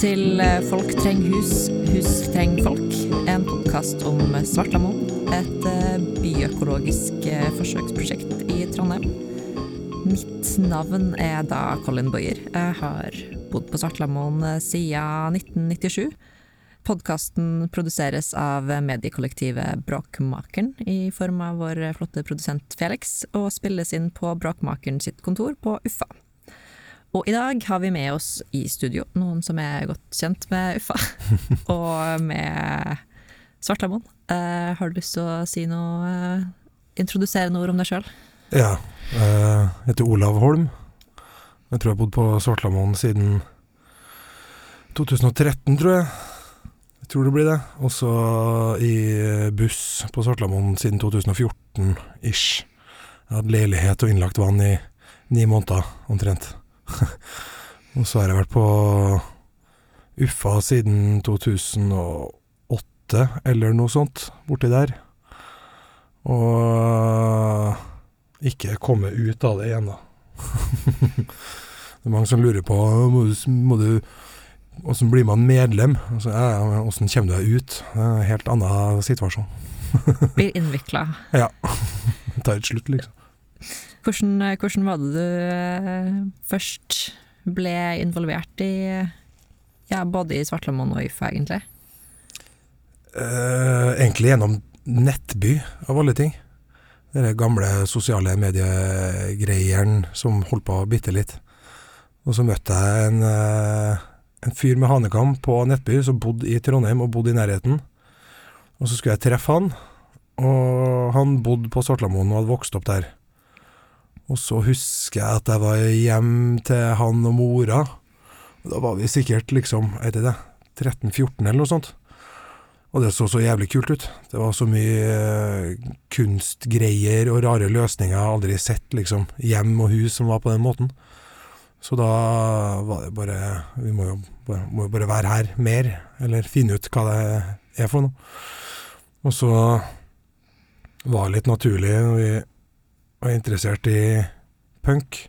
Til eh, Folk treng hus, hus treng folk. En podkast om Svartlamoen. Et eh, byøkologisk eh, forsøksprosjekt i Trondheim. Mitt navn er da Colin Boyer. Jeg har bodd på Svartlamoen siden 1997. Podkasten produseres av mediekollektivet Bråkmakeren i form av vår flotte produsent Felix, og spilles inn på Bråkmakeren sitt kontor på Uffa. Og i dag har vi med oss i studio noen som er godt kjent med Uffa, og med Svartlamoen. Uh, har du lyst til å si noe, uh, introdusere noe ord om deg sjøl? Ja. Jeg heter Olav Holm. Jeg tror jeg har bodd på Svartlamoen siden 2013, tror jeg. Jeg tror det blir det. Også i buss på Svartlamoen siden 2014-ish. Jeg hadde leilighet og innlagt vann i ni måneder, omtrent. og så har jeg vært på Uffa siden 2008, eller noe sånt, borti der. Og ikke komme ut av det igjen, da. det er mange som lurer på må du, må du Åssen blir man medlem? Altså, ja, Åssen kommer du deg ut? Er helt annen situasjon. blir innvikla. Ja. Tar et slutt, liksom. Hvordan, hvordan, var det du eh, først ble involvert i ja, både i Svartlamoen og YFA, egentlig? Eh, egentlig gjennom Nettby, av alle ting. De gamle sosiale mediegreiene som holdt på bitte litt. Og så møtte jeg en eh, en fyr med hanekam på Nettby som bodde i Trondheim og bodde i nærheten. Og så skulle jeg treffe han, og han bodde på Svartlamoen og hadde vokst opp der. Og så husker jeg at jeg var hjem til han og mora. Da var vi sikkert liksom, jeg vet ikke, 13-14 eller noe sånt. Og det så så jævlig kult ut. Det var så mye eh, kunstgreier og rare løsninger jeg aldri sett, liksom. Hjem og hus som var på den måten. Så da var det bare Vi må jo bare, må bare være her mer, eller finne ut hva det er for noe. Og så var det litt naturlig, når vi var interessert i punk,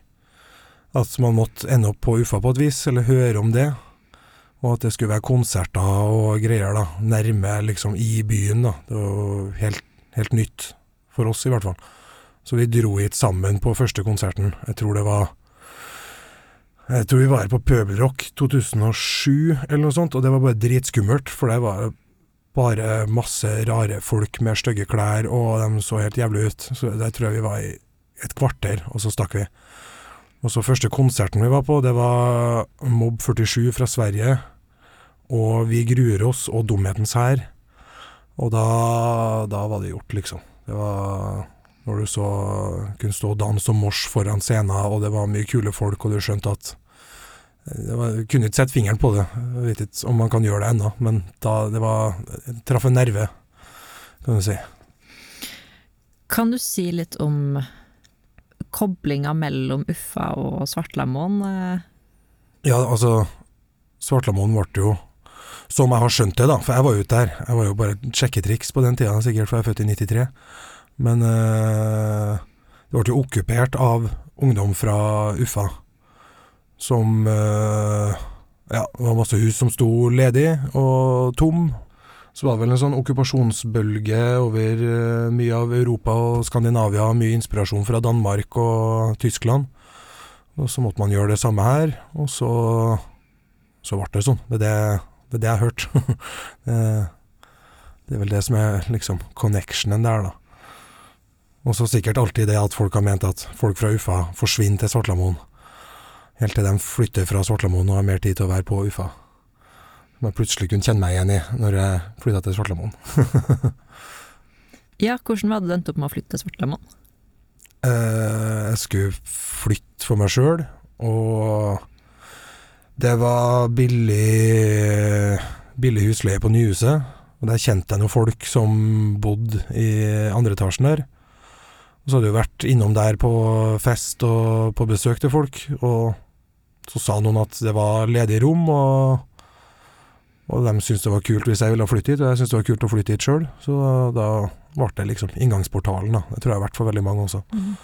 at man måtte ende opp på Uffa på et vis, eller høre om det. Og at det skulle være konserter og greier, da. Nærme, liksom, i byen, da. Det var helt, helt nytt. For oss, i hvert fall. Så vi dro hit sammen på første konserten. Jeg tror det var jeg tror vi var her på Pøbelrock 2007 eller noe sånt, og det var bare dritskummelt, for det var bare masse rare folk med stygge klær, og de så helt jævlig ut. Så der tror jeg vi var i et kvarter, og så stakk vi. Og så første konserten vi var på, det var Mobb 47 fra Sverige, og Vi gruer oss og Dumhetens hær. Og da, da var det gjort, liksom. Det var når du så kunne stå og danse og mors foran scenen, og det var mye kule folk, og du skjønte at var, kunne ikke sette fingeren på det. Jeg vet ikke om man kan gjøre det ennå, men da det var traff en nerve, kan du si. Kan du si litt om koblinga mellom Uffa og Svartlamoen? Ja, altså Svartlamoen ble jo som jeg har skjønt det, da, for jeg var jo ute der. Jeg var jo bare et sjekketriks på den tida, sikkert, for jeg er født i 93. Men øh, det ble jo okkupert av ungdom fra Uffa, som uh, Ja, det var masse hus som sto ledig og tom. Så var det vel en sånn okkupasjonsbølge over uh, mye av Europa og Skandinavia. Mye inspirasjon fra Danmark og Tyskland. Og så måtte man gjøre det samme her, og så, så ble det sånn. Det er det, det, er det jeg har hørt. det, det er vel det som er liksom connectionen der, da. Og så sikkert alltid det at folk har ment at folk fra Uffa forsvinner til Svartlamoen. Helt til de flytter fra Svartlamoen og har mer tid til å være på Ufa. Som jeg plutselig kunne kjenne meg igjen i når jeg flytta til Svartlamoen. ja, hvordan var det du endte opp med å flytte til Svartlamoen? Eh, jeg skulle flytte for meg sjøl, og det var billig, billig husleie på nyhuset. Og der kjente jeg noen folk som bodde i andre etasjen der. Og så hadde jeg vært innom der på fest og på besøk til folk, og så sa noen at det var ledige rom, og, og de syntes det var kult hvis jeg ville flytte hit, og jeg syntes det var kult å flytte hit sjøl, så da ble det liksom inngangsportalen, da. Det tror jeg har vært for veldig mange også. Mm.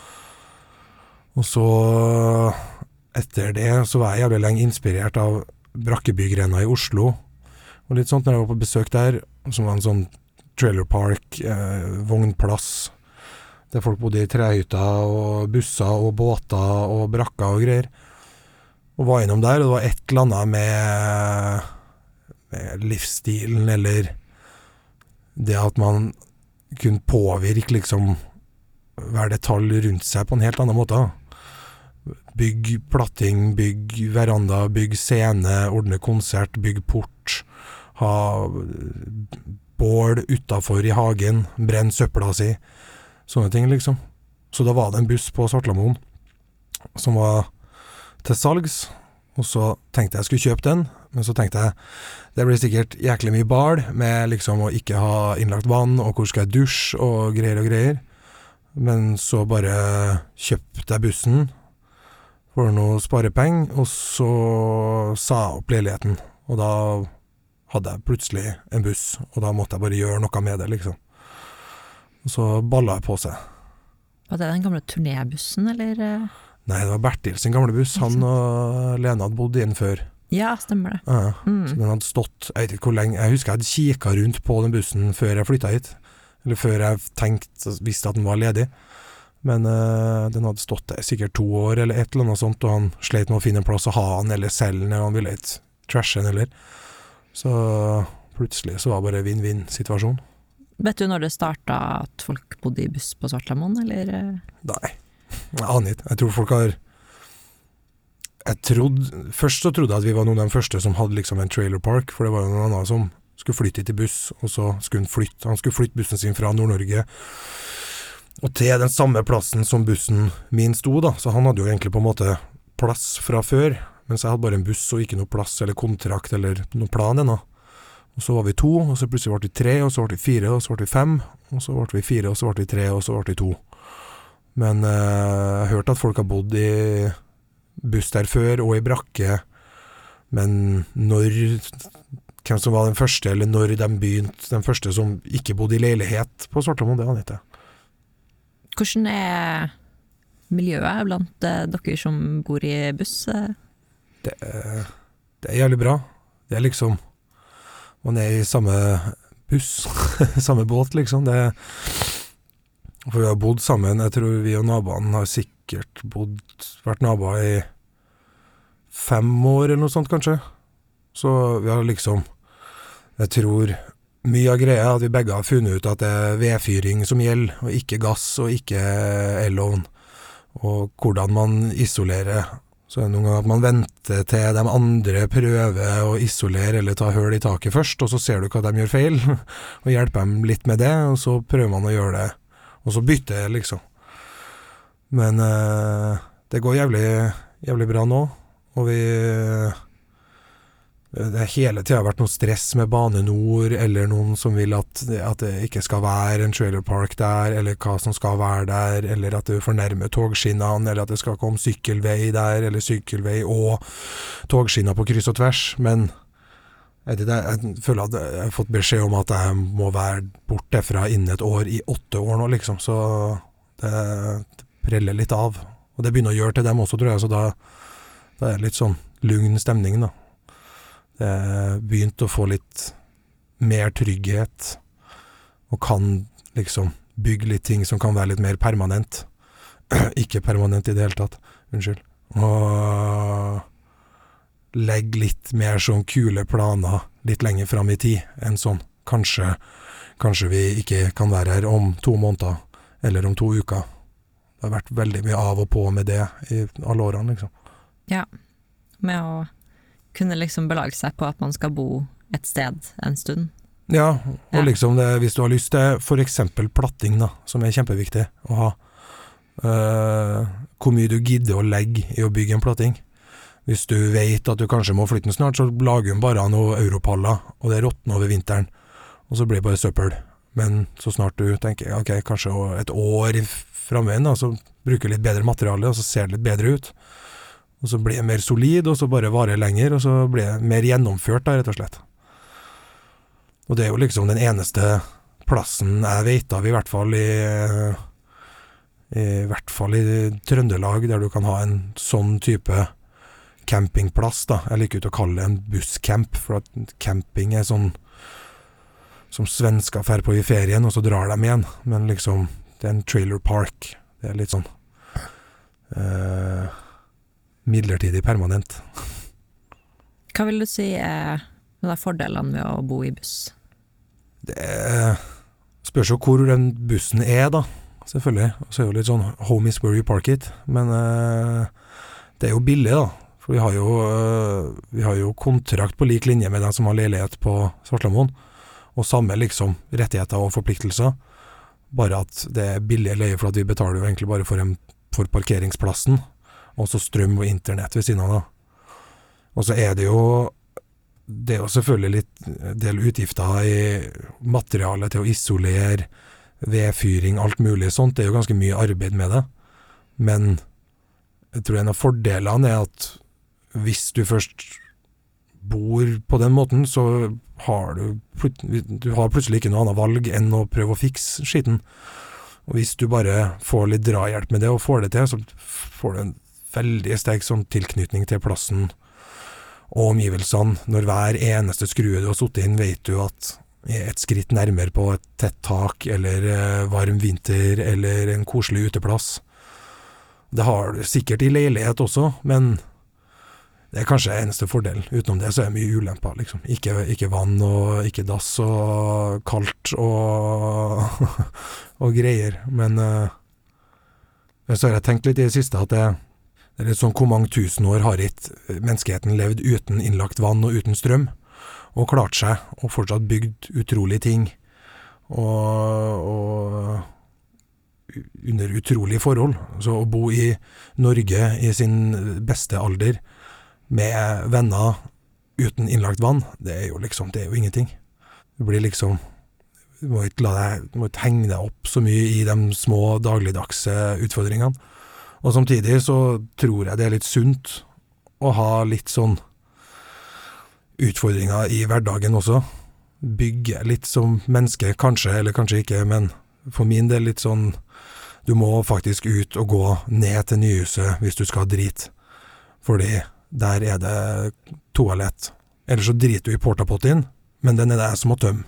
Og så, etter det, så var jeg jævlig lenge inspirert av Brakkebygrenda i Oslo. Og litt sånt når jeg var på besøk der, som var en sånn trailer park, eh, vognplass, der folk bodde i trehytter og busser og båter og brakker og greier. Og var innom der, og det var et eller annet med, med livsstilen eller det at man kunne påvirke liksom hver detalj rundt seg på en helt annen måte. Bygg platting, bygg veranda, bygg scene, ordne konsert, bygg port. Ha bål utafor i hagen, brenn søpla si. Sånne ting, liksom. Så da var det en buss på Svartlamoen som var til salgs, og så tenkte jeg skulle kjøpe den, men så tenkte jeg det blir sikkert jæklig mye bal med liksom å ikke ha innlagt vann, og hvor skal jeg dusje, og greier og greier. Men så bare kjøpte jeg bussen for noe sparepenger, og så sa jeg opp leiligheten. Og da hadde jeg plutselig en buss, og da måtte jeg bare gjøre noe med det, liksom. Og så balla jeg på seg. Var det den gamle turnébussen, eller? Nei, det var Bertil sin gamle buss. Han og Lene hadde bodd i den før. Ja, stemmer det. Ja, Mm. Så den hadde stått Jeg vet ikke hvor lenge Jeg husker jeg hadde kikka rundt på den bussen før jeg flytta hit. Eller før jeg tenkte visste at den var ledig. Men øh, den hadde stått der sikkert to år eller et eller annet sånt, og han sleit med å finne en plass å ha den eller selge den, og han ville ikke trashe den heller. Så plutselig så var det bare vinn-vinn-situasjon. Vet du når det starta at folk bodde i buss på Svartlamoen, eller? Nei, jeg aner ikke. Jeg tror folk har jeg trodde, Først så trodde jeg at vi var noen av de første som hadde liksom en trailer park, for det var jo noen andre som skulle flytte hit i buss, og så skulle han flytte Han skulle flytte bussen sin fra Nord-Norge og til den samme plassen som bussen min sto, da. Så han hadde jo egentlig på en måte plass fra før, mens jeg hadde bare en buss og ikke noe plass eller kontrakt eller noen plan ennå. Og så var vi to, og så plutselig ble vi tre, og så ble vi fire, og så ble vi fem, og så ble vi fire, og så ble vi tre, og så ble vi to. Men eh, jeg har hørt at folk har bodd i buss der før, og i brakke. Men når Hvem som var den første, eller når de begynte, den første som ikke bodde i leilighet på Svartlamoen, det aner jeg ikke. Hvordan er miljøet blant eh, dere som bor i buss? Det, er- det er jævlig bra. Det er liksom Man er i samme buss, samme båt, liksom. Det For vi har bodd sammen. Jeg tror vi og naboene har sikkert bodd vært naboer i fem år, eller noe sånt, kanskje. Så vi har liksom Jeg tror mye av greia er at vi begge har funnet ut at det er vedfyring som gjelder, og ikke gass og ikke elovn. Og hvordan man isolerer. Så er det noen ganger at man venter til de andre prøver å isolere eller ta hull i taket først, og så ser du hva de gjør feil, og hjelper dem litt med det, og så prøver man å gjøre det. Og så bytter jeg, liksom. Men eh, det går jævlig, jævlig bra nå, og vi det har hele tida vært noe stress med Bane Nor, eller noen som vil at, at det ikke skal være en trailer park der, eller hva som skal være der, eller at det fornærmer togskinnene, eller at det skal komme sykkelvei der, eller sykkelvei og togskinner på kryss og tvers. Men jeg, føler at jeg har fått beskjed om at jeg må være borte fra innen et år, i åtte år nå, liksom. Så det, det preller litt av. Og det begynner å gjøre til dem også, tror jeg, så da, da er det litt sånn lugn stemning, da. Det begynte å få litt mer trygghet, og kan liksom bygge litt ting som kan være litt mer permanent. Ikke permanent i det hele tatt, unnskyld. Og legge litt mer sånn kule planer litt lenger fram i tid enn sånn kanskje, kanskje vi ikke kan være her om to måneder, eller om to uker. Det har vært veldig mye av og på med det i alle årene, liksom. Med å kunne liksom belage seg på at man skal bo et sted en stund. Ja, og Ja. liksom det, hvis du har lyst til eksempel platting, da, som er kjempeviktig å ha. Uh, hvor mye du gidder å legge i å bygge en platting. Hvis du vet at du kanskje må flytte den snart, så lager hun bare noen europaller, og det råtner over vinteren. Og så blir det bare søppel. Men så snart du tenker ok, kanskje et år framveien, så bruker du litt bedre materiale, og så ser det litt bedre ut. Og så blir det mer solid, og så bare varer lenger, og så blir det mer gjennomført, da, rett og slett. Og det er jo liksom den eneste plassen jeg vet av, i hvert fall i I hvert fall i Trøndelag, der du kan ha en sånn type campingplass, da. Jeg liker ikke å kalle det en busscamp, for at camping er sånn som svensker drar på i ferien, og så drar de igjen. Men liksom, det er en trailer park. Det er litt sånn eh, midlertidig permanent. Hva vil du si er de fordelene ved å bo i buss? Det er, spørs jo hvor den bussen er, da. Selvfølgelig. Og så er det jo litt sånn 'home is where you park it'. Men eh, det er jo billig, da. For vi har jo, eh, vi har jo kontrakt på lik linje med dem som har leilighet på Svartlamoen. Og samme liksom rettigheter og forpliktelser. Bare at det er billig leie, for at vi betaler jo egentlig bare for, en, for parkeringsplassen. Og så strøm og internett ved siden av, da. Og så er det jo Det er jo selvfølgelig litt del utgifter i materialet til å isolere, vedfyring, alt mulig sånt. Det er jo ganske mye arbeid med det. Men jeg tror en av fordelene er at hvis du først bor på den måten, så har du, du har plutselig ikke noe annet valg enn å prøve å fikse skitten. Og hvis du bare får litt drahjelp med det, og får det til, så får du en veldig sterk sånn tilknytning til plassen og omgivelsene. Når hver eneste skrue du har sittet inn, vet du at er et skritt nærmere på et tett tak, eller eh, varm vinter, eller en koselig uteplass. Det har du sikkert i leilighet også, men det er kanskje eneste fordelen. Utenom det så er det mye ulemper, liksom. Ikke, ikke vann og ikke dass og kaldt og, og greier. Men, eh, så har jeg tenkt litt i det siste at det, det er litt sånn hvor mange tusen år har ikke menneskeheten levd uten innlagt vann og uten strøm? Og klart seg, og fortsatt bygd utrolige ting. Og, og under utrolige forhold. Så å bo i Norge i sin beste alder med venner uten innlagt vann, det er jo liksom Det er jo ingenting. Du blir liksom Du må ikke deg Du må ikke henge deg opp så mye i de små dagligdagse utfordringene. Og samtidig så tror jeg det er litt sunt å ha litt sånn utfordringer i hverdagen også. Bygge litt som menneske, kanskje, eller kanskje ikke, men for min del litt sånn Du må faktisk ut og gå ned til nyhuset hvis du skal drite, fordi der er det toalett. Eller så driter du i portapottien, men den er det jeg som må tømme.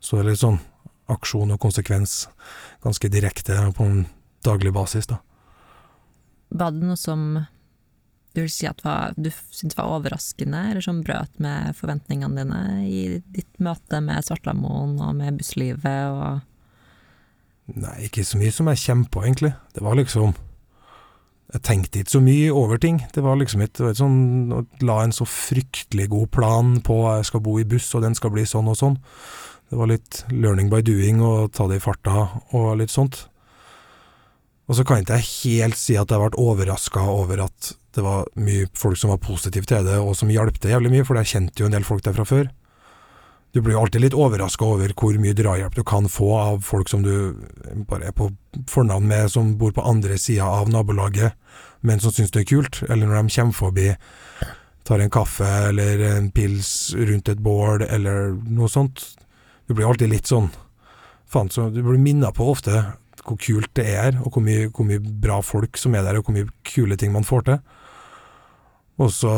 Så det er litt sånn aksjon og konsekvens ganske direkte på en daglig basis, da. Var det noe som du vil si at var, du syntes var overraskende, eller som brøt med forventningene dine i ditt møte med Svartlamoen og med busslivet og Nei, ikke så mye som jeg kommer på, egentlig. Det var liksom Jeg tenkte ikke så mye over ting. Det var liksom ikke sånn å la en så fryktelig god plan på jeg skal bo i buss, og den skal bli sånn og sånn. Det var litt learning by doing og ta det i farta og litt sånt. Og så kan ikke jeg helt si at jeg ble overraska over at det var mye folk som var positive til det, og som hjalp til jævlig mye, for jeg kjente jo en del folk der fra før. Du blir jo alltid litt overraska over hvor mye drahjelp du kan få av folk som du bare er på fornavn med, som bor på andre sida av nabolaget, men som syns det er kult, eller når de kommer forbi, tar en kaffe eller en pils rundt et bål, eller noe sånt. Du blir alltid litt sånn Faen, så du blir minna på ofte hvor kult det er, og hvor mye, hvor mye, bra folk som er der, og hvor mye kule ting man får til. Og så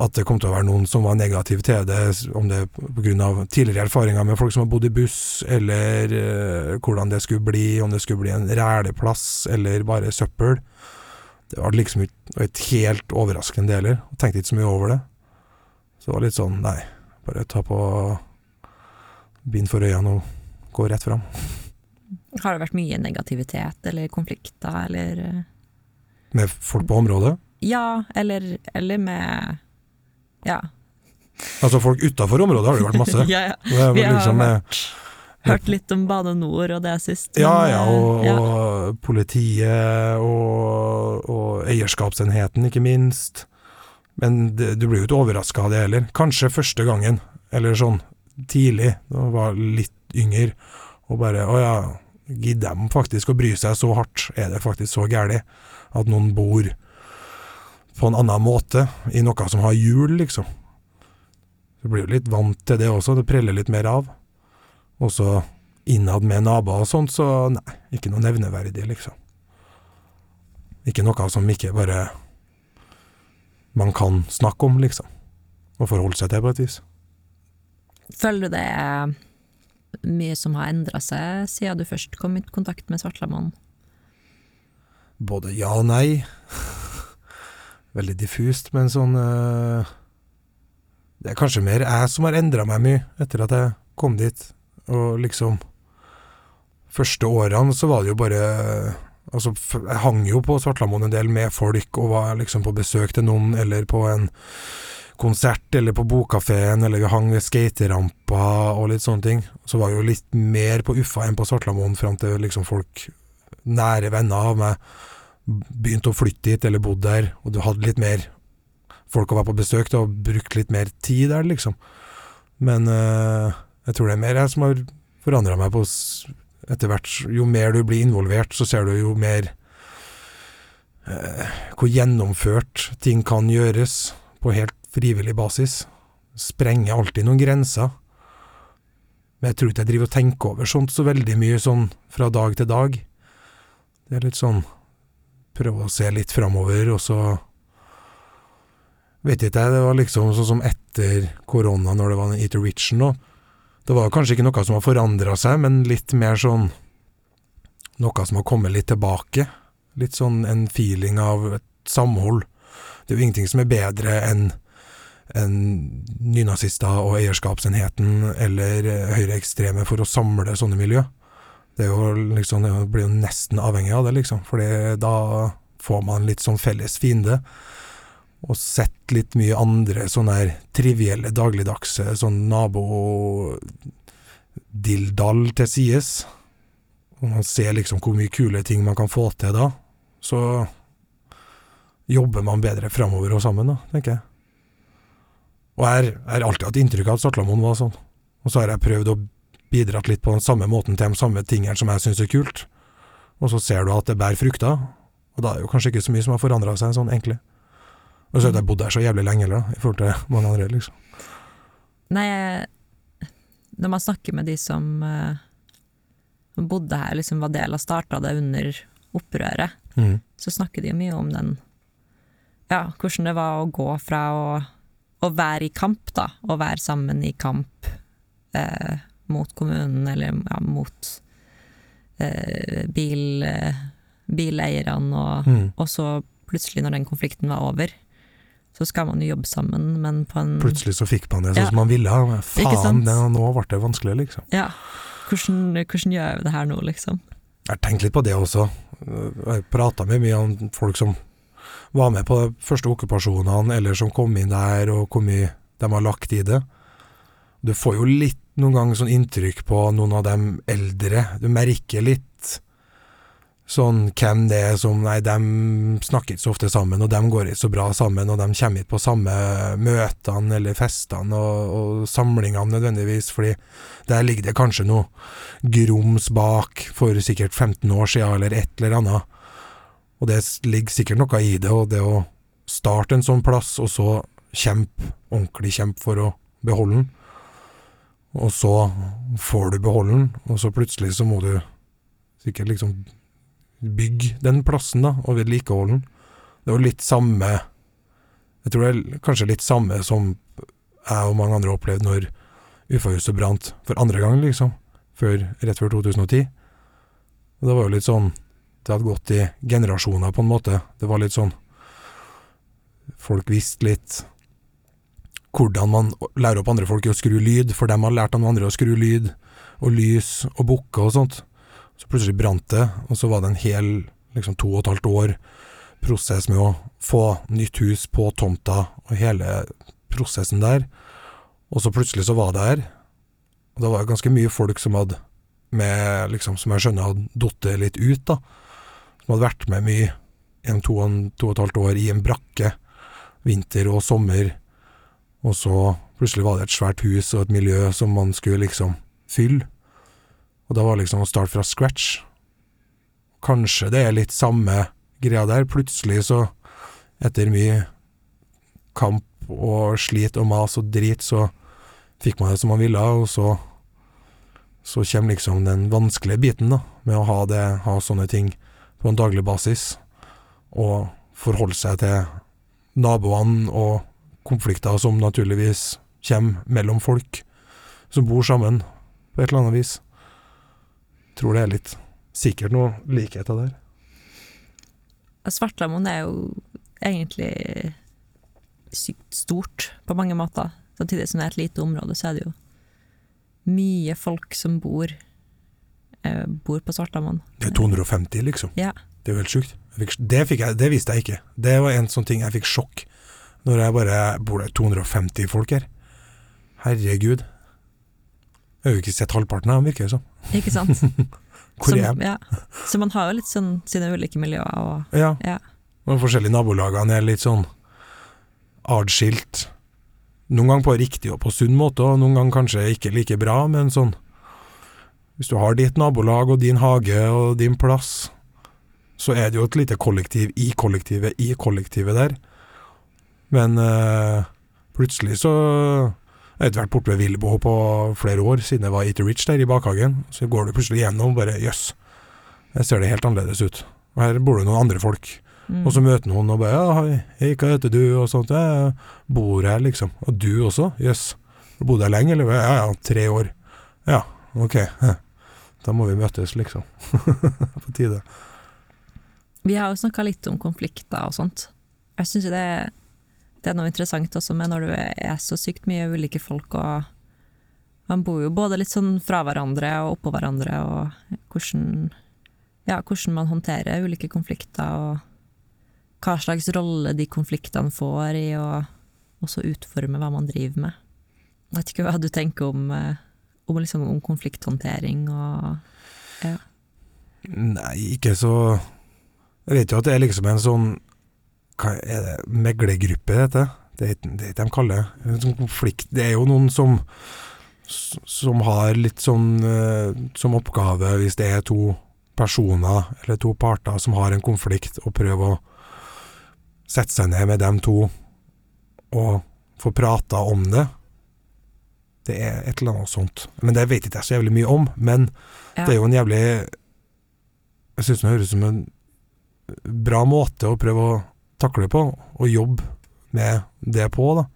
at det kom til å være noen som var negative til det, om det er pga. tidligere erfaringer med folk som har bodd i buss, eller uh, hvordan det skulle bli, om det skulle bli en ræleplass eller bare søppel. Det var liksom ikke helt overraskende heller. Tenkte ikke så mye over det. Så det var litt sånn, nei, bare ta på bind for øynene og gå rett fram. Har det vært mye negativitet eller konflikter, eller eh? Med folk på området? Ja, eller, eller med Ja. Altså folk utafor området har det vært masse. ja, ja. Vi har liksom, hørt, hørt, litt om Bane Nor og det sist. Men, ja, ja, og, ja. og politiet og, og, eierskapsenheten, ikke minst. Men det, du blir jo ikke overraska av det heller. Kanskje første gangen, eller sånn tidlig, da jeg var litt yngre, og bare Å ja, gidder de faktisk å bry seg så hardt? Er det faktisk så galt at noen bor på en annen måte i noe som har hjul, liksom? Du blir jo litt vant til det også, det preller litt mer av. Og så innad med naboer og sånt, så nei, ikke noe nevneverdig, liksom. Ikke noe som ikke bare man kan snakke om, liksom. Og forholde seg til, på et vis. Føler du det er mye som har endra seg siden du først kom i kontakt med Svartlamoen? Både ja og nei. Veldig diffust, men sånn eh, Det er kanskje mer jeg som har endra meg mye etter at jeg kom dit. Og liksom Første årene så var det jo bare Altså, jeg hang jo på Svartlamoen en del med folk, og var liksom på besøk til noen, eller på en konsert, eller på bokkafeen, eller vi hang ved skaterampa og litt sånne ting. Så var jeg jo litt mer på Uffa enn på Svartlamoen, fram til liksom folk, nære venner av meg, begynte å flytte dit, eller bodde der, og du hadde litt mer folk å være på besøk til, og brukt litt mer tid der, liksom. Men eh, jeg tror det er mer jeg som har forandra meg på etter hvert. Jo mer du blir involvert, så ser du jo mer eh, hvor gjennomført ting kan gjøres på helt frivillig basis. Sprenger alltid noen grenser. Men jeg tror ikke jeg driver og tenker over sånt så veldig mye sånn fra dag til dag. Det er litt sånn Prøve å se litt framover, og så Vet ikke jeg, det var liksom sånn som etter korona, når det var den Eater Richen nå. Det var kanskje ikke noe som har forandra seg, men litt mer sånn Noe som har kommet litt tilbake. Litt sånn en feeling av et samhold. Det er jo ingenting som er bedre enn enn nynazister og eierskapsenheten eller høyreekstreme for å samle sånne miljø. Det er jo liksom, det blir jo nesten avhengig av det, liksom. For da får man litt sånn felles fiende. Og sett litt mye andre sånne her trivielle, dagligdagse sånn nabo-dilldall til sides. Og man ser liksom hvor mye kule ting man kan få til da. Så jobber man bedre framover og sammen, da, tenker jeg. Og jeg har- jeg alltid hatt inntrykk av at Svartlamoen var sånn. Og så har jeg prøvd å bidra litt på den samme måten til de samme tingene som jeg syns er kult. Og så ser du at det bærer frukter, og da er det jo kanskje ikke så mye som har forandra seg sånn, egentlig. Og så har jeg bodd der så jævlig lenge, da, i forhold til mange andre, liksom. Nei, når man snakker med de som eh, som bodde her, liksom var del av starta det under opprøret, Mm. så snakker de jo mye om den Ja, hvordan det var å gå fra å, å være i kamp, da, å være sammen i kamp eh, mot kommunen, eller ja, mot eh, bil, eh, bileierne, og, Mm. og så plutselig, når den konflikten var over, så skal man jo jobbe sammen, men på en Plutselig så fikk man det sånn Ja. som man ville. Faen, det, nå ble det vanskelig, liksom. Ja. Hvordan, hvordan gjør vi det her nå, liksom? Jeg har tenkt litt på det også. Jeg prata med mye om folk som var med på de første okkupasjonene, eller som kom inn der, og hvor mye de har lagt i det. Du får jo litt noen ganger sånn inntrykk på noen av dem eldre. Du merker litt sånn hvem det er som Nei, de snakker ikke så ofte sammen, og de går ikke så bra sammen, og de kommer ikke på samme møtene eller festene og, og samlingene nødvendigvis, fordi der ligger det kanskje noe grums bak for sikkert 15 år siden, eller et eller annet. Og det ligger sikkert noe i det, og det å starte en sånn plass, og så kjempe, ordentlig kjempe for å beholde den. Og så får du beholde den, og så plutselig så må du sikkert liksom bygge den plassen, da, og vedlikeholde den. Det jo litt samme Jeg tror det er kanskje litt samme som jeg og mange andre opplevde når Ufahuset brant for andre gang, liksom. Før, rett før 2010. Og det var jo litt sånn Det hadde gått i generasjoner, på en måte. Det var litt sånn Folk visste litt hvordan man lærer opp andre folk i å skru lyd, for dem har lært de andre å skru lyd, og lys, og bukke og sånt. Så plutselig brant det, og så var det en hel liksom to og et halvt år prosess med å få nytt hus på tomta, og hele prosessen der. Og så plutselig så var det her. Og det var ganske mye folk som hadde med, liksom, som jeg skjønner hadde datt litt ut, da. Som hadde vært med mye gjennom to, to og et halvt år i en brakke, vinter og sommer. Og så plutselig var det et svært hus og et miljø som man skulle liksom fylle. Og da var det liksom å starte fra scratch. Kanskje det er litt samme greia der. Plutselig så, etter mye kamp og slit og mas og drit, så fikk man det som man ville, og så så kommer liksom den vanskelige biten, da, med å ha det, ha sånne ting på en daglig basis, og forholde seg til naboene og konflikter som naturligvis kommer mellom folk som bor sammen på et eller annet vis. Tror det er litt sikkert noe likheter der. Svartlamoen er jo egentlig sykt stort på mange måter. Samtidig som det er et lite område, så er det jo mye folk som bor, eh, bor på Svartlamoen. Det er 250, liksom. Ja. Det er jo helt sjukt. Det, det visste jeg ikke. Det var en sånn ting jeg fikk sjokk når jeg bare Bor det 250 folk her? Herregud. Jeg har jo ikke sett halvparten av dem, virker det som. Ikke sant? Hvor er de? ja. Så man har jo litt sånn sine ulike miljøer og Ja. ja. Og de forskjellige nabolagene er litt sånn adskilt. Noen ganger på riktig og på sunn måte, og noen ganger kanskje ikke like bra, men sånn Hvis du har ditt nabolag og din hage og din plass, så er det jo et lite kollektiv i kollektivet i kollektivet der. Men uh, plutselig så Jeg har ikke vært borte ved Wilbo på flere år, siden jeg var Eater Rich der i bakhagen. Så går du plutselig gjennom bare jøss, her ser det helt annerledes ut. Og her bor det noen andre folk. Mm. Og så møter hun og bare ja, hei, hei, hva heter du, og sånt. Jeg bor her, liksom. Og du også? Jøss. Yes. du bodde her lenge, eller? Ja, ja, tre år. Ja, ok. Da må vi møtes, liksom. På tide. Vi har jo snakka litt om konflikter og sånt. Jeg syns det, det er noe interessant også med når du er så sykt mye ulike folk, og man bor jo både litt sånn fra hverandre og oppå hverandre, og hvordan, ja, hvordan man håndterer ulike konflikter, og hva slags rolle de konfliktene får i å også utforme hva man driver med. Jeg vet ikke hva du tenker om, eh, om, liksom, om konflikthåndtering og ja. Nei, ikke så Jeg vet jo at det er liksom en sånn Hva er det Meglergruppe, heter? Det er ikke det de kaller det. En sånn konflikt Det er jo noen som som har litt sånn eh, som oppgave, hvis det er to personer eller to parter som har en konflikt, å prøve å sette seg ned med dem to og få prata om det. Det er et eller annet sånt. Men det vet ikke jeg så jævlig mye om. Men Ja. det er jo en jævlig Jeg synes det høres ut som en bra måte å prøve å takle på, og jobbe med det på, da.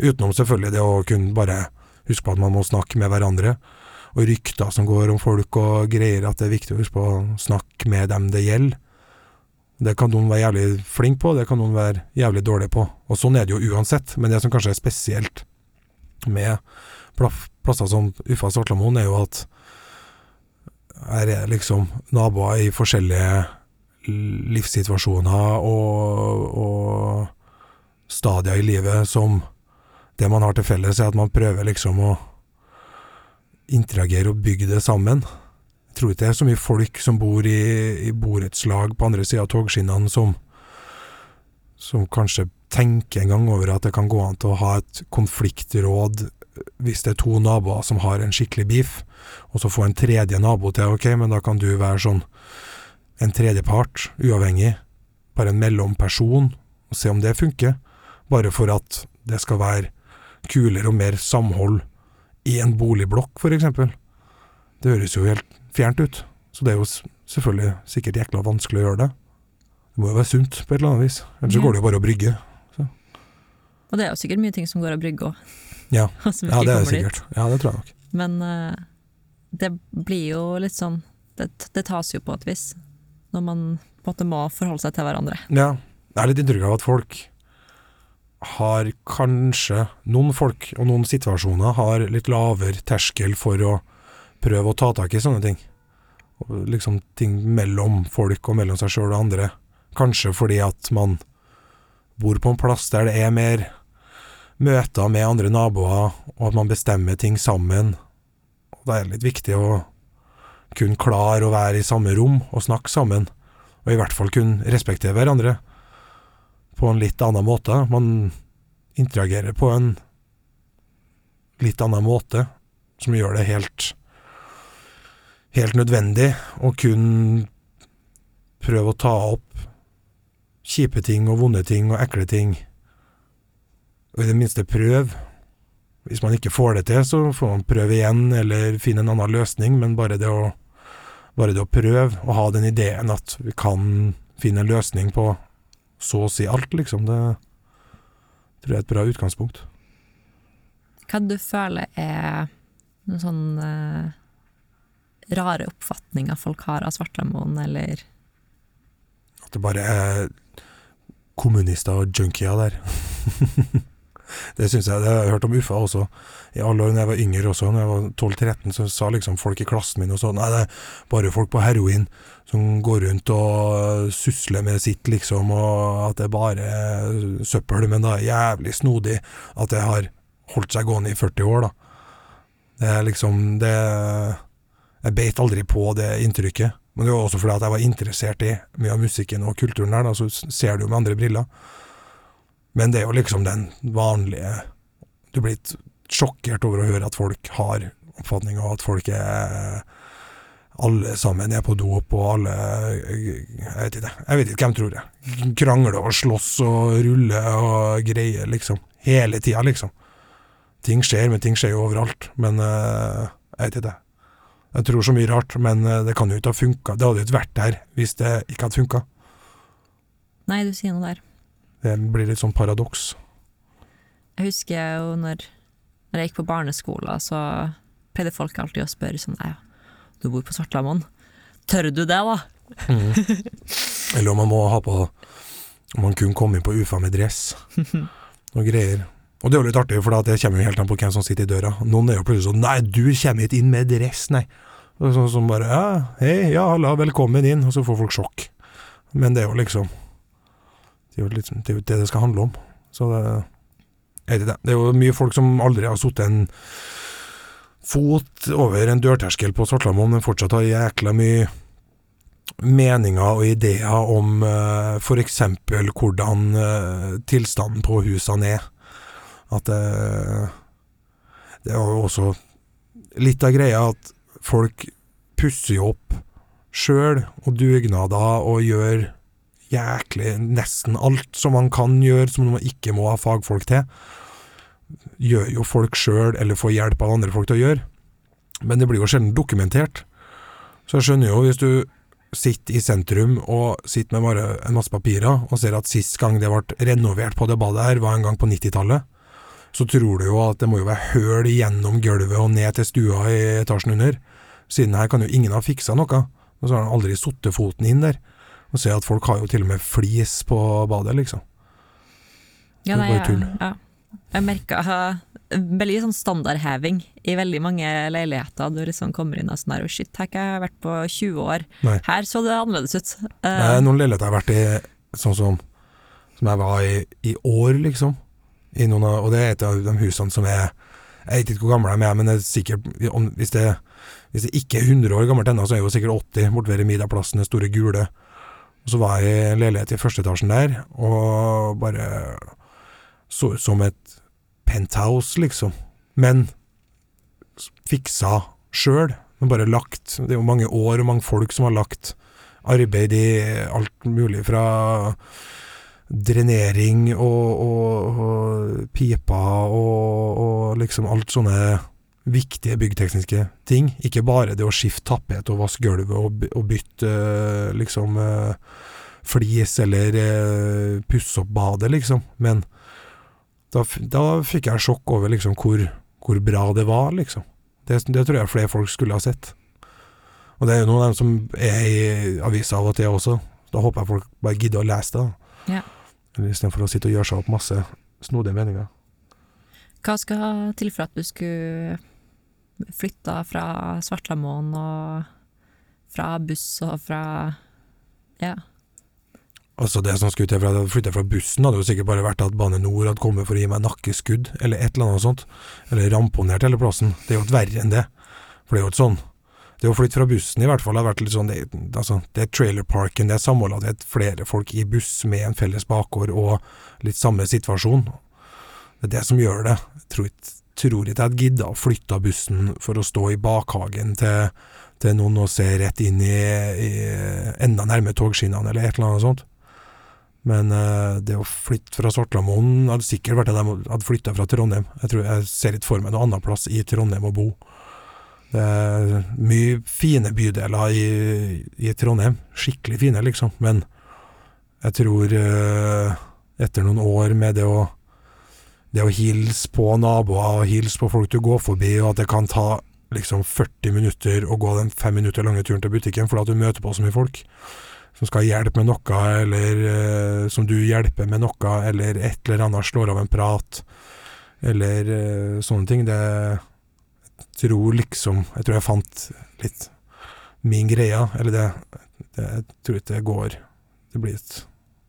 Utenom selvfølgelig det å kunne bare huske på at man må snakke med hverandre. Og rykter som går om folk og greier, at det er viktig å huske på å snakke med dem det gjelder. Det kan noen være jævlig flink på, det kan noen være jævlig dårlig på. Og sånn er det jo uansett, men det som kanskje er spesielt med plasser som Uffa Svartlamoen, er jo at her er liksom naboer i forskjellige livssituasjoner og, og stadier i livet som det man har til felles, er at man prøver liksom å interagere og bygge det sammen. Jeg tror ikke det er så mye folk som bor i, i borettslag på andre sida av togskinnene som, som kanskje tenker en gang over at det kan gå an til å ha et konfliktråd hvis det er to naboer som har en skikkelig beef, og så få en tredje nabo til, ok, men da kan du være sånn en tredjepart, uavhengig, bare en mellomperson, og se om det funker, bare for at det skal være kulere og mer samhold i en boligblokk, for eksempel. Det høres jo helt fjernt ut, så det er jo selvfølgelig sikkert jækla vanskelig å gjøre det. Det må jo være sunt på et eller annet vis, ellers så Ja. går det jo bare å brygge. Og det er jo sikkert mye ting som går å brygge òg. Ja. Ja, det er kommer dit. sikkert. Ja, det tror jeg nok. Men uh, det blir jo litt sånn det, det tas jo på et vis, når man på en måte må forholde seg til hverandre. Ja, jeg har litt inntrykk av at folk har kanskje Noen folk og noen situasjoner har litt lavere terskel for å prøve å ta tak i sånne ting. Liksom ting mellom folk og mellom seg sjøl og andre. Kanskje fordi at man bor på en plass der det er mer møter med andre naboer, og at man bestemmer ting sammen. Og Da er det litt viktig å kunne klare å være i samme rom og snakke sammen og i hvert fall kunne respektere hverandre på en litt annen måte. Man interagerer på en litt annen måte, som gjør det helt helt nødvendig å kunne prøve å ta opp kjipe ting og vonde ting og ekle ting, og i det minste prøve. Hvis man ikke får det til, så får man prøve igjen, eller finne en annen løsning, men bare det å bare det å prøve å ha den ideen at vi kan finne en løsning på så å si alt, liksom, det, tror jeg er et bra utgangspunkt. Hva du føler er noen sånne rare oppfatninger folk har av Svartlamoen, eller At det bare er kommunister og junkier der. det syns jeg. Det har jeg hørt om Uffa også. I alle år da jeg var yngre også, når jeg var 12-13, så sa liksom folk i klassen min og sånn Nei, det er bare folk på heroin som går rundt og susler med sitt, liksom, og at det er bare søppel. Men det er jævlig snodig at det har holdt seg gående i 40 år, da. Det er liksom Det Jeg beit aldri på det inntrykket. Men det var også fordi at jeg var interessert i mye av musikken og kulturen der, da, så ser du jo med andre briller. Men det er jo liksom den vanlige Du blir litt sjokkert over å høre at folk har oppfatning og at folk er alle sammen er på dop, og alle Jeg vet ikke, jeg vet ikke hvem tror jeg. Krangler og slåss og ruller og greier, liksom. Hele tida, liksom. Ting skjer, men ting skjer jo overalt. Men uh, jeg vet ikke. Jeg tror så mye rart, men uh, det kan jo ikke ha funka. Det hadde jo ikke vært der hvis det ikke hadde funka. Nei, du sier noe der. Det blir litt sånn paradoks. Jeg husker jo når, når jeg gikk på barneskolen, så pleide folk alltid å spørre sånn ja, du bor på Svartlamoen. Tør du det, da? Mm. Eller om man må ha på Om man kun kom inn på UFA med dress og greier. Og det er jo litt artig, for det kommer jo helt an på hvem som sitter i døra. Noen er jo plutselig sånn 'Nei, du kommer ikke inn med dress', nei. Og sånn som bare 'Ja, hei, ja, halla, velkommen inn', og så får folk sjokk. Men det er jo liksom Det er jo liksom, det, det det skal handle om. Så det er det. Det er jo mye folk som aldri har satt en fot over en dørterskel på Svartlamoen, men fortsatt har jækla mye meninger og ideer om uh, f.eks. hvordan uh, tilstanden på husene er. At uh, det er jo også litt av greia at folk pusser opp sjøl og dugnader og gjør jæklig nesten alt som man kan gjøre, som man ikke må ha fagfolk til gjør jo folk sjøl, eller får hjelp av andre folk til å gjøre. Men det blir jo sjelden dokumentert. Så jeg skjønner jo, hvis du sitter i sentrum og sitter med bare en masse papirer, og ser at sist gang det ble renovert på det badet her, var en gang på 90-tallet, så tror du jo at det må jo være høl gjennom gulvet og ned til stua i etasjen under. Siden her kan jo ingen ha fiksa noe. Og så har han aldri satt foten inn der. Og ser at folk har jo til og med flis på badet, liksom. Ja, Det er nei, bare tull. Ja. Jeg merka veldig sånn standardheving i veldig mange leiligheter. Du liksom kommer inn og sånn her, oh shit, her har jeg vært på 20 år. Nei. Her så det annerledes ut. Eh, er noen leiligheter jeg har vært i sånn som, som jeg var i i år, liksom. I noen av, og det er et av de husene som er Jeg vet ikke hvor gamle de er, men det er sikkert om, hvis, det, hvis det ikke er 100 år gammelt ennå, så er det jo sikkert 80 borte ved Remida-plassen, det store gule. Og så var jeg i en leilighet i første etasjen der, og bare så ut som et penthouse, liksom. Men fiksa sjøl. Bare lagt Det er jo mange år og mange folk som har lagt arbeid i alt mulig fra drenering og, og, og piper og, og liksom alt sånne viktige byggtekniske ting. Ikke bare det å skifte tapet og vaske gulvet og, og bytte eh, liksom eh, flis eller eh, pusse opp badet, liksom. Men da, da fikk jeg sjokk over liksom hvor, hvor bra det var, liksom. Det, det tror jeg flere folk skulle ha sett. Og det er jo noen av dem som er i avisa av og til også. Da håper jeg folk bare gidder å lese det. Ja. Istedenfor å sitte og gjøre seg opp masse snodige meninger. Hva skal til for at du skulle flytta fra Svartlamoen og fra buss og fra Ja. Altså Det som skulle til for at jeg flytta fra bussen, hadde jo sikkert bare vært at Bane Nor hadde kommet for å gi meg nakkeskudd, eller et eller annet sånt. Eller ramponert hele plassen. Det er jo ikke verre enn det. For det er jo ikke sånn. Det å flytte fra bussen i hvert fall har vært litt sånn Det, altså, det er trailerparken, det er samholdet, det er flere folk i buss med en felles bakgård og litt samme situasjon. Det er det som gjør det. Jeg tror ikke, tror ikke jeg gidda å flytte bussen for å stå i bakhagen til, til noen og se rett inn i, i enda nærme togskinnene, eller et eller annet sånt. Men uh, det å flytte fra Svartlamoen hadde sikkert vært at jeg hadde flytta fra Trondheim. Jeg tror jeg ser ikke for meg noen annen plass i Trondheim å bo. Det er mye fine bydeler i, i Trondheim. Skikkelig fine, liksom. Men jeg tror uh, etter noen år med det å det å hilse på naboer og hilse på folk du går forbi, og at det kan ta liksom 40 minutter å gå den fem minutter lange turen til butikken fordi at du møter på så mye folk som skal hjelpe med noe, eller eh, som du hjelper med noe, eller et eller annet slår av en prat, eller eh, sånne ting. Det jeg tror liksom Jeg tror jeg fant litt min greie, eller det, det Jeg tror ikke det går Det blir, et,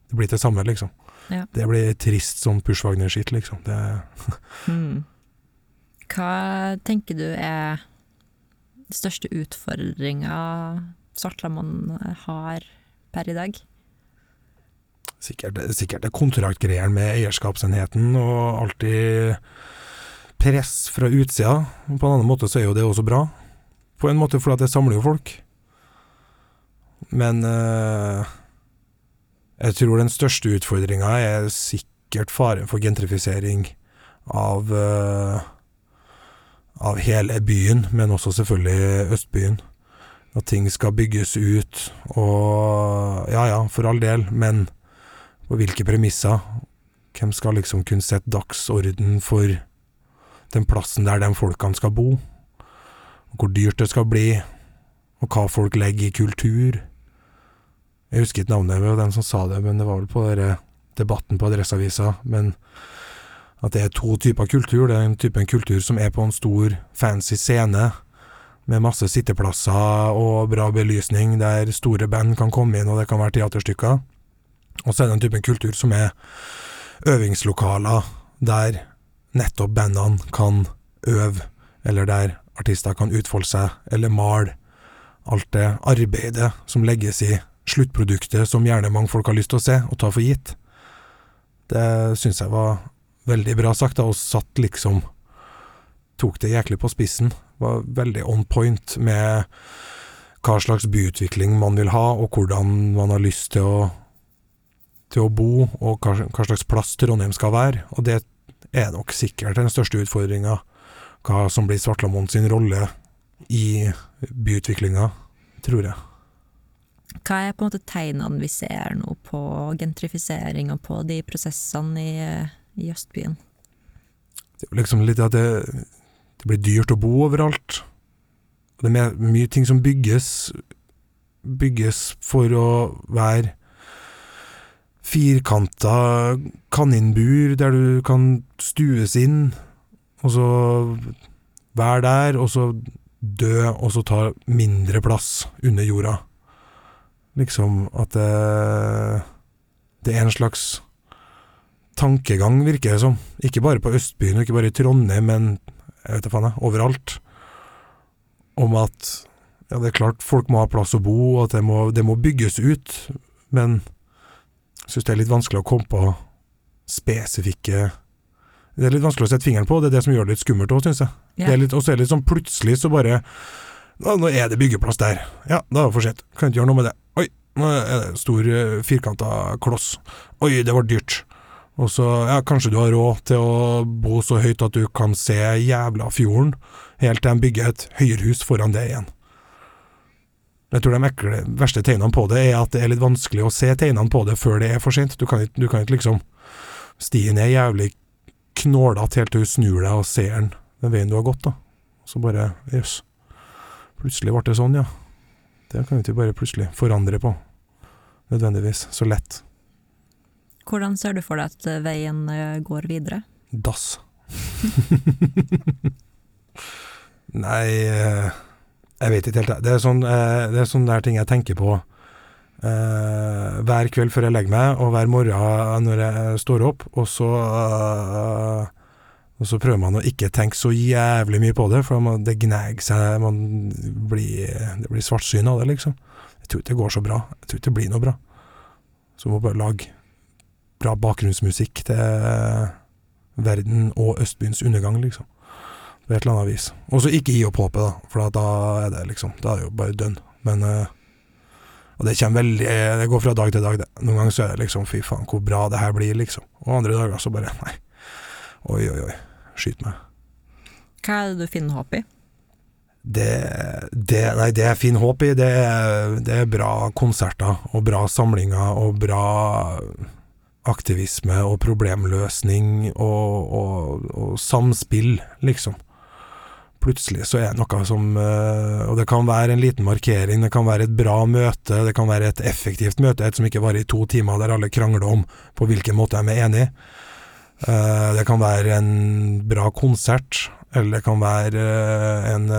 det blir det samme, liksom. Ja. Det blir trist som Pushwagner-skitt, liksom. Det mm. Hva tenker du er den største utfordringa Svartlamoen har per i dag? Sikkert, sikkert det kontraktgreiene med eierskapsenheten og alltid press fra utsida. På en annen måte så er jo det også bra. På en måte fordi det samler jo folk. Men eh, jeg tror den største utfordringa er sikkert faren for gentrifisering av eh, av hele byen, men også selvfølgelig Østbyen. At ting skal bygges ut, og ja ja, for all del, men på hvilke premisser? Hvem skal liksom kunne sette dagsorden for den plassen der de folkene skal bo? Hvor dyrt det skal bli, og hva folk legger i kultur? Jeg husker ikke navnet på den som sa det, men det var vel på dere debatten på Adresseavisa. Men at det er to typer kultur. Det er en type kultur som er på en stor, fancy scene med masse sitteplasser og bra belysning, der store band kan komme inn, og det kan være teaterstykker. Og så er det en type kultur som er øvingslokaler, der nettopp bandene kan øve, eller der artister kan utfolde seg, eller male. Alt det arbeidet som legges i sluttproduktet, som gjerne mange folk har lyst til å se og ta for gitt. Det syns jeg var veldig bra sagt, da, og satt liksom Tok det jæklig på spissen. Var veldig on point med hva slags byutvikling man vil ha, og hvordan man har lyst til å, til å bo, og hva, slags plass Trondheim skal være. Og det er nok sikkert den største utfordringa, hva som blir Svartlamoen sin rolle i byutviklinga, tror jeg. Hva er på en måte tegnene vi ser nå på gentrifisering og på de prosessene i, i Østbyen? Det er liksom litt at det, det blir dyrt å bo overalt. Det er mye ting som bygges Bygges for å være firkanta kaninbur der du kan stues inn, og så være der, og så dø, og så ta mindre plass under jorda. Liksom at det, det er en slags tankegang, virker det som. Ikke bare på Østbyen, og ikke bare i Trondheim, men jeg vet da faen, jeg, overalt. Om at ja, det er klart folk må ha plass å bo, og at det må, det må bygges ut, men jeg syns det er litt vanskelig å komme på spesifikke Det er litt vanskelig å sette fingeren på, det er det som gjør det litt skummelt òg, syns jeg. Yeah. Det er litt, og så er det litt sånn plutselig så bare Nå er det byggeplass der. Ja, da er det for sent. Kan ikke gjøre noe med det. Stor eh, firkanta kloss. Oi, det var dyrt. Og så, ja, kanskje du har råd til å bo så høyt at du kan se jævla fjorden, helt til de bygger et høyerhus foran det igjen. Jeg tror de ekle, verste tegnene på det er at det er litt vanskelig å se tegnene på det før det er for sent. Du kan ikke, du kan ikke liksom Stien er jævlig knålete helt til du snur deg og ser den, den veien du har gått, da. Så bare jøss. Plutselig ble det sånn, ja. Det kan vi ikke bare plutselig forandre på. Nødvendigvis. Så lett. Hvordan ser du for deg at veien eh, går videre? Dass. Nei eh, Jeg vet ikke helt. Det er sånn, eh, det er sånne der ting jeg tenker på eh, hver kveld før jeg legger meg, og hver morgen når jeg står opp. Og så, eh, og så prøver man å ikke tenke så jævlig mye på det, for man, det gnager seg. Man blir, det blir svartsyn av det, liksom. Jeg tror ikke det går så bra. Jeg tror ikke det blir noe bra. Så må bare lage bra bakgrunnsmusikk til verden og Østbyens undergang, liksom. På et eller annet vis. Og så ikke gi opp håpet, da, for da er det liksom Da er det jo bare dønn. Men eh, Og det kommer veldig Det går fra dag til dag, det. Noen ganger så er det liksom fy faen, hvor bra det her blir, liksom. Og andre dager så bare nei. Oi, oi, oi. Skyt meg. Hva er det du finner håp i? Det, det Nei, det er fin håp i. Det det er bra konserter og bra samlinger og bra aktivisme og problemløsning og, og, og samspill, liksom. Plutselig så er det noe som eh, Og det kan være en liten markering, det kan være et bra møte, det kan være et effektivt møte, et som ikke varer i to timer, der alle krangler om på hvilken måte de er enige. Eh, det kan være en bra konsert, eller det kan være eh, en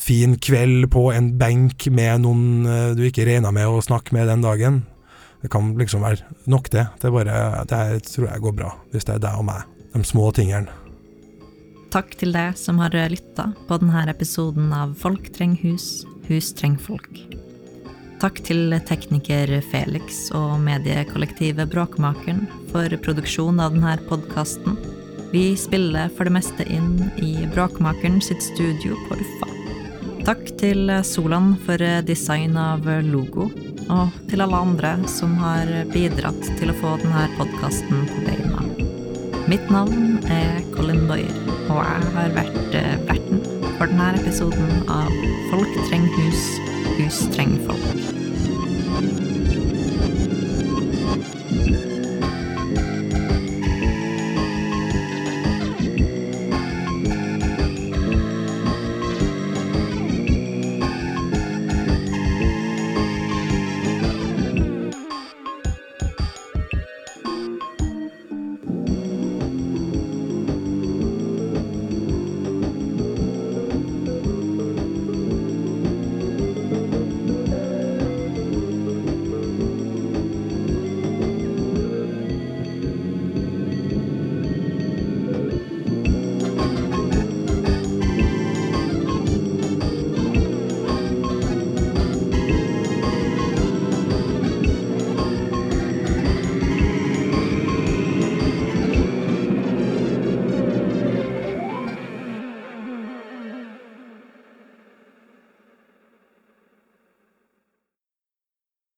fin kveld på en benk med noen du ikke regna med å snakke med den dagen. Det kan liksom være nok, det. Det, bare, det her tror jeg går bra, hvis det er deg og meg. De små tingene. Takk til deg som har lytta på denne episoden av Folk treng hus, hus treng folk. Takk til tekniker Felix og mediekollektivet Bråkmakeren for produksjon av denne podkasten. Vi spiller for det meste inn i Bråkmakeren sitt studio på Uffa. Takk til Solan for design av logo, og til alle andre som har bidratt til å få denne podkasten på beina. Mitt navn er Colin Boyer, og jeg har vært for denne episoden av Folk trenger hus, hus trenger folk.